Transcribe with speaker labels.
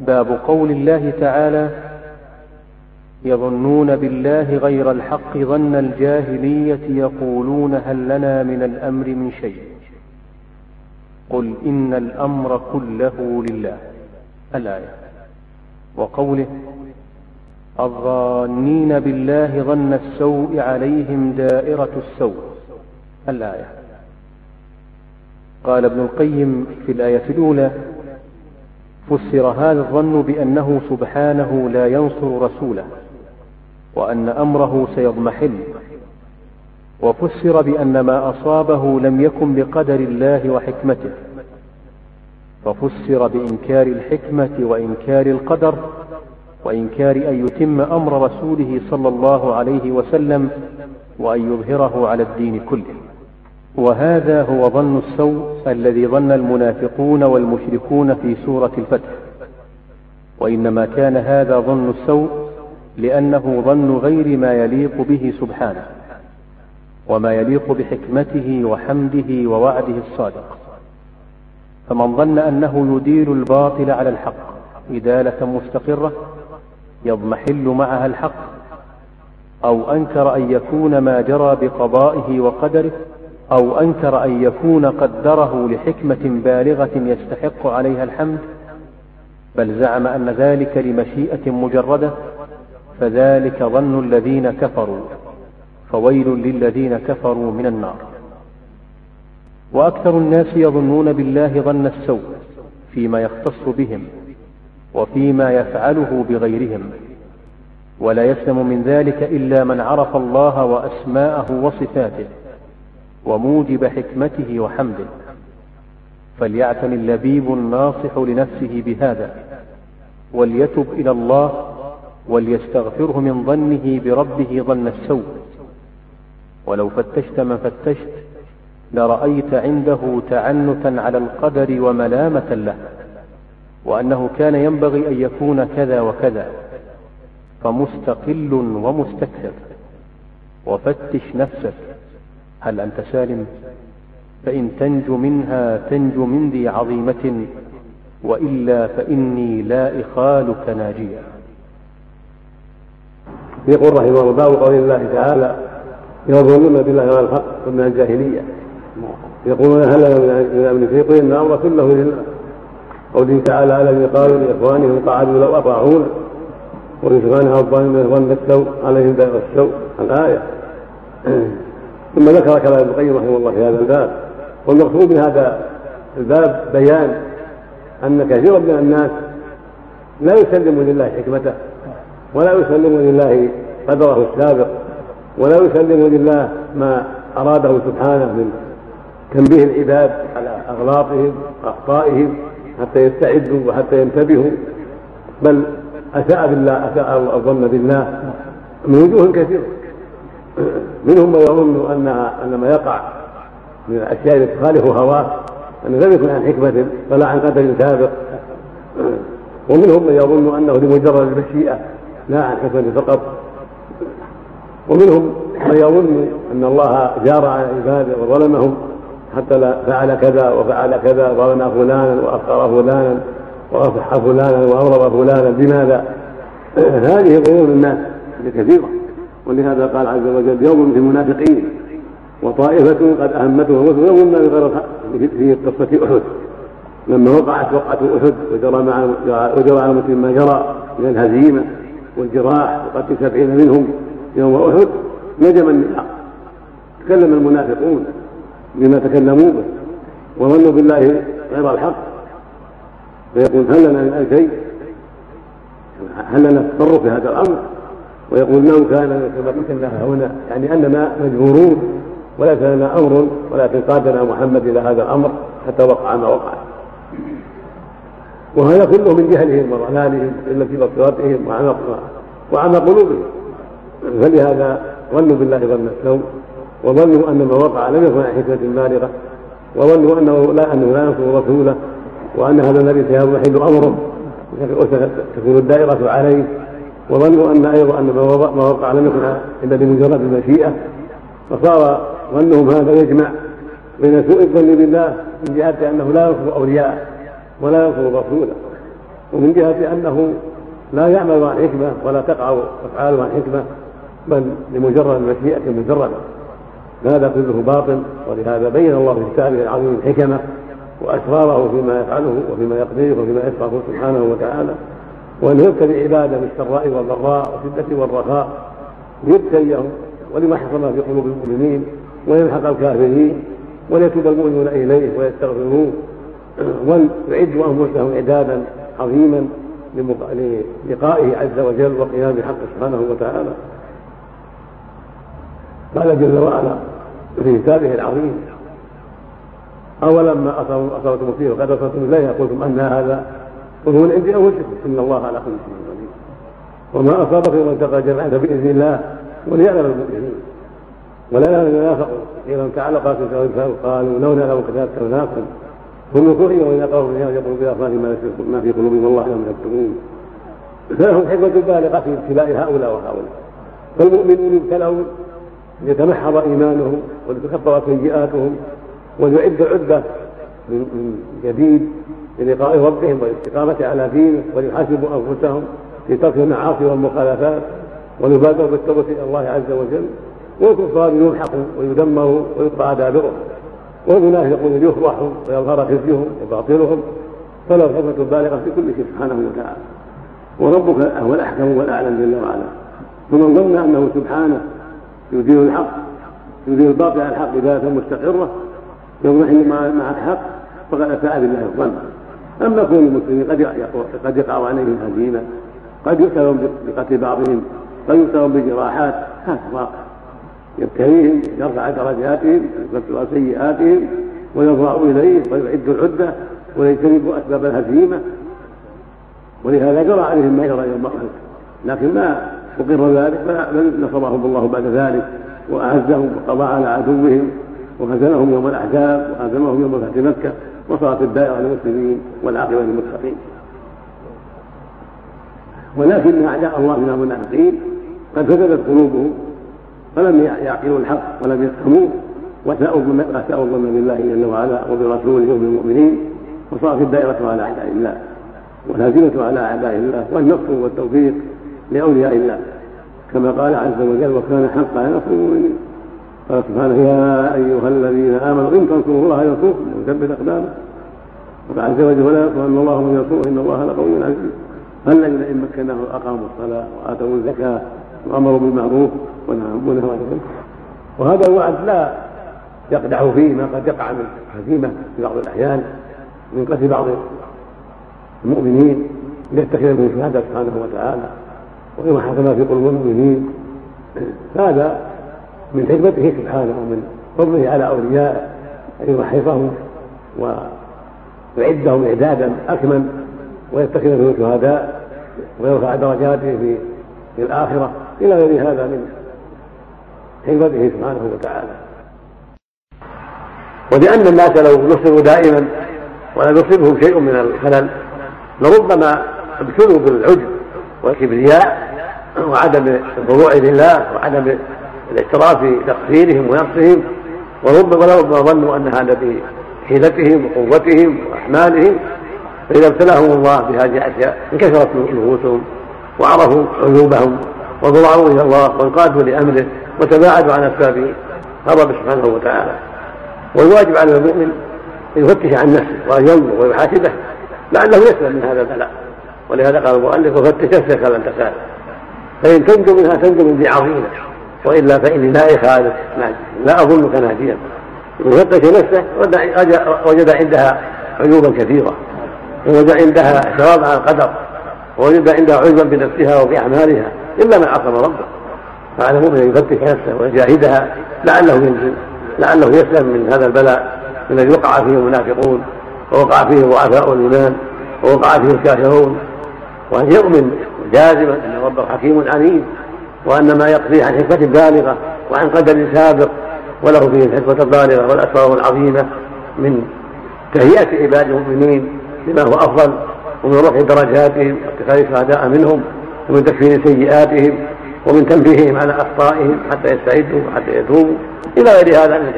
Speaker 1: باب قول الله تعالى يظنون بالله غير الحق ظن الجاهلية يقولون هل لنا من الأمر من شيء. قل إن الأمر كله لله. الآية. وقوله الظانين بالله ظن السوء عليهم دائرة السوء. الآية. قال ابن القيم في الآية الأولى فسر هذا الظن بأنه سبحانه لا ينصر رسوله وأن أمره سيضمحل. وفسر بأن ما أصابه لم يكن بقدر الله وحكمته. ففسر بإنكار الحكمة وإنكار القدر وإنكار أن يتم أمر رسوله صلى الله عليه وسلم وأن يظهره على الدين كله. وهذا هو ظن السوء الذي ظن المنافقون والمشركون في سورة الفتح. وإنما كان هذا ظن السوء لأنه ظن غير ما يليق به سبحانه وما يليق بحكمته وحمده ووعده الصادق. فمن ظن أنه يدير الباطل على الحق إدالة مستقرة يضمحل معها الحق أو أنكر أن يكون ما جرى بقضائه وقدره أو أنكر أن يكون قدره لحكمة بالغة يستحق عليها الحمد بل زعم أن ذلك لمشيئة مجردة فذلك ظن الذين كفروا فويل للذين كفروا من النار. وأكثر الناس يظنون بالله ظن السوء فيما يختص بهم وفيما يفعله بغيرهم. ولا يسلم من ذلك إلا من عرف الله وأسماءه وصفاته. وموجب حكمته وحمده. فليعتني اللبيب الناصح لنفسه بهذا وليتب إلى الله وليستغفره من ظنه بربه ظن السوء. ولو فتشت من فتشت لرأيت عنده تعنتا على القدر وملامة له وأنه كان ينبغي أن يكون كذا وكذا. فمستقل ومستكثر وفتش نفسك. هل أنت سالم؟ فإن تنج منها تنج من ذي عظيمة وإلا فإني لا إخالك ناجيا
Speaker 2: يقول رحمه الله باب قول الله تعالى يظنون بالله غير الحق من الجاهلية. يقولون هل من الأمر في إن الأمر كله لله؟ قوله تعالى الذي قالوا لإخوانهم قعدوا لو أطاعونا؟ وإن كان الظالمين ظن السوء عليهم دائرة السوء. الآية. ثم ذكر كلام ابن القيم رحمه الله في هذا الباب والمقصود من هذا الباب بيان أن كثيرا من الناس لا يسلم لله حكمته ولا يسلم لله قدره السابق ولا يسلم لله ما أراده سبحانه من تنبيه العباد على أغلاطهم وأخطائهم حتى يستعدوا وحتى ينتبهوا. بل أساء بالله أساء الظن بالله من وجوه كثيرة. منهم من يظن أنها أن ما يقع من الأشياء التي تخالف هواه أنه لم يكن عن حكمة ولا عن قدر سابق. ومنهم من يظن أنه لمجرد المشيئة لا عن حكمة فقط. ومنهم من يظن أن الله جار على عباده وظلمهم حتى لا فعل كذا وفعل كذا ظلم فلانا وأخر فلانا وأصح فلانا وأغضب فلانا. بماذا؟ هذه ظنون الناس كثيرة ولهذا قال عز وجل يوم في المنافقين وطائفة قد أهمتهم ويظنون بغير الحق في قصة أحد. لما وقعت وقعة أحد وجرى مع وجرى على المسلمين ما جرى من الهزيمة والجراح وقتل سبعين منهم يوم أحد نجم النفاق. تكلم المنافقون بما تكلموا به وظنوا بالله غير الحق. فيقول هل لنا من شيء؟ هل لنا التصرف في هذا الأمر؟ ويقول انه كان كما قتلنا هنا يعني اننا مجبورون وليس لنا أمر ولكن قادنا محمد إلى هذا الأمر حتى وقع ما وقع. وهذا كله من جهلهم وضلالهم التي بصيرتهم وعمى قلوبهم. فلهذا ظنوا بالله ظن السوء وظنوا أن ما وقع لم يكن عن حكمة بالغة وظنوا أنه لا انه لا ينصر رسوله وأن هذا النبي سيضمحل أمره وتكون الدائرة عليه. وظنوا أن أيضا أن ما وقع لم يكن الا لمجرد المشيئه فصار ظنهم هذا يجمع بين سوء الظن بالله من جهة أنه لا ينصر أولياءه ولا ينصر رسوله ومن جهة أنه لا يعمل عن حكمة ولا تقع أفعاله عن حكمة بل لمجرد المشيئة المجردة هذا كله باطل ولهذا بين الله في كتابه العظيم الحكمة وأسراره فيما يفعله وفيما يقضيه وفيما يشرعه سبحانه وتعالى. وأن يبتلي عباده بالسراء والضراء والشدة والرخاء ليبتليهم ولما حصل في قلوب المؤمنين ويمحق الكافرين وليتوب المؤمنون إليه ويستغفروه. ويعدوا أنفسهم إعدادا عظيما للقائه عز وجل وقيام بحقه سبحانه وتعالى. قال جل وعلا في كتابه العظيم أولما أصابتم مصيبة وقد أصبتم إليها قلتم أن هذا قل هو من عند أنفسكم إن الله على كل شيء قدير. وما أصابكم من تقى جمعت بإذن الله وليعلم المؤمنين. ولا يعلم المنافقون إذا تعالى قالوا لو نعلم كتابتناكم هم كفروا وإذا قالوا الرجال يقولوا بأفواههم ما في قلوبهم والله لم يكتبون فلهم حكمة بالغة في ابتلاء هؤلاء وهؤلاء. فالمؤمنون يبتلون ليتمحض إيمانهم ولتكفر سيئاتهم وليعد عدة من جديد. للقاء ربهم والاستقامة على دينه وليحاسبوا أنفسهم في ترك المعاصي والمخالفات ويبادروا بالتوبة إلى الله عز وجل. والكفار يمحقوا ويدمروا ويقطع دابرهم والمنافقون يفرحوا ويظهر خزيهم وباطلهم. فله حكمة بالغة في كل شيء سبحانه وتعالى. وربك هو الأحكم والأعلم جل وعلا. فمن ظن أنه سبحانه يدير الحق يدير الباطل على الحق إدارة مستقرة يضمحل مع الحق فقد أساء بالله الظن. أما كون المسلمين قد قد يقع عليهم هزيمة قد يؤتى بقتل بعضهم قد يؤتى بجراحات هذا واقع. يبتليهم يرفع درجاتهم ويكفر سيئاتهم ويضرع اليه ويعد العدة ويجتنب أسباب الهزيمة. ولهذا جرى عليهم ما جرى يوم أحد. لكن ما أقر ذلك بل نصرهم الله بعد ذلك وأعزهم وقضى على عدوهم وهزمهم يوم الأحزاب وهزمهم يوم فتح مكة. وصارت الدائرة للمسلمين والعاقبة للمتقين. ولكن اعداء الله من المنافقين قد فسدت قلوبهم فلم يعقلوا الحق ولم يفهموه وساءوا الظن بالله جل وعلا وبرسوله وبالمؤمنين وصارت الدائرة على أعداء الله والهزيمة على أعداء الله والنصر والتوفيق لأولياء الله. كما قال عز وجل وكان حقا نصر المؤمنين قال سبحانه يا أيها الذين آمنوا إن تنصروا الله ينصركم ويثبت أقدامكم وقال عز وجل ولا ينصرن الله من ينصره إن الله لقوي عزيز. الذين إن مكناه أقاموا الصلاة وآتوا الزكاة وأمروا بالمعروف ونهوا عن المنكر. وهذا الوعد لا يقدح فيه ما قد يقع من هزيمة في بعض الأحيان من قتل بعض المؤمنين ليتخذ من شهادة سبحانه وتعالى وإن حكم في قلوب المؤمنين. هذا من حكمته سبحانه ومن فضله على أوليائه أن يرحفهم ويعدهم إعدادا أكمل ويتخذ منهم شهداء ويرفع درجاته في الآخرة. إلى غير هذا من حكمته سبحانه وتعالى. ولأن الناس لو نصروا دائما ولا يصيبهم شيء من الخلل لربما ابتلوا بالعجب والكبرياء وعدم الخضوع لله وعدم الاعتراف بتقصيرهم ونقصهم وربما ظنوا ان هذا بحيلتهم وقوتهم وأحمالهم. فإذا ابتلاهم الله بهذه الأشياء انكسرت نفوسهم وعرفوا عيوبهم وضرعوا إلى الله وانقادوا لأمره وتباعدوا عن أسباب غضب سبحانه وتعالى. والواجب على المؤمن أن يفتش عن نفسه وأن ينظر ويحاسبه لعله يسلم من هذا البلاء. ولهذا قال المؤلف وفتش نفسك لن تسال فإن تنجو منها تنجو من ذي عظيمة. وإلا فاني لا اخالف لا اظنك ناجيا ان فتش نفسه وجد عندها عيوبا كثيرة. ووجد عندها اعتراض على القدر. ووجد عندها عجبا بنفسها وبأعمالها. إلا من عصم ربه. فعلى المؤمن أن يفتش نفسه ويجاهدها لعله ينزل لعله يسلم من هذا البلاء الذي وقع فيه المنافقون ووقع فيه ضعفاء الإيمان ووقع فيه الكافرون. وأن يؤمن جازما أن ربه حكيم عليم. وأن ما يقضيه عن حكمة بالغة وعن قدر سابق وله فيه الحكمة البالغة والأسرار العظيمة من تهيئة عباد المؤمنين لما هو أفضل ومن رفع درجاتهم واتخاذ الشهداء منهم ومن تكفير سيئاتهم ومن تنبيههم على أخطائهم حتى يستعدوا وحتى يتوبوا. إلى غير هذا من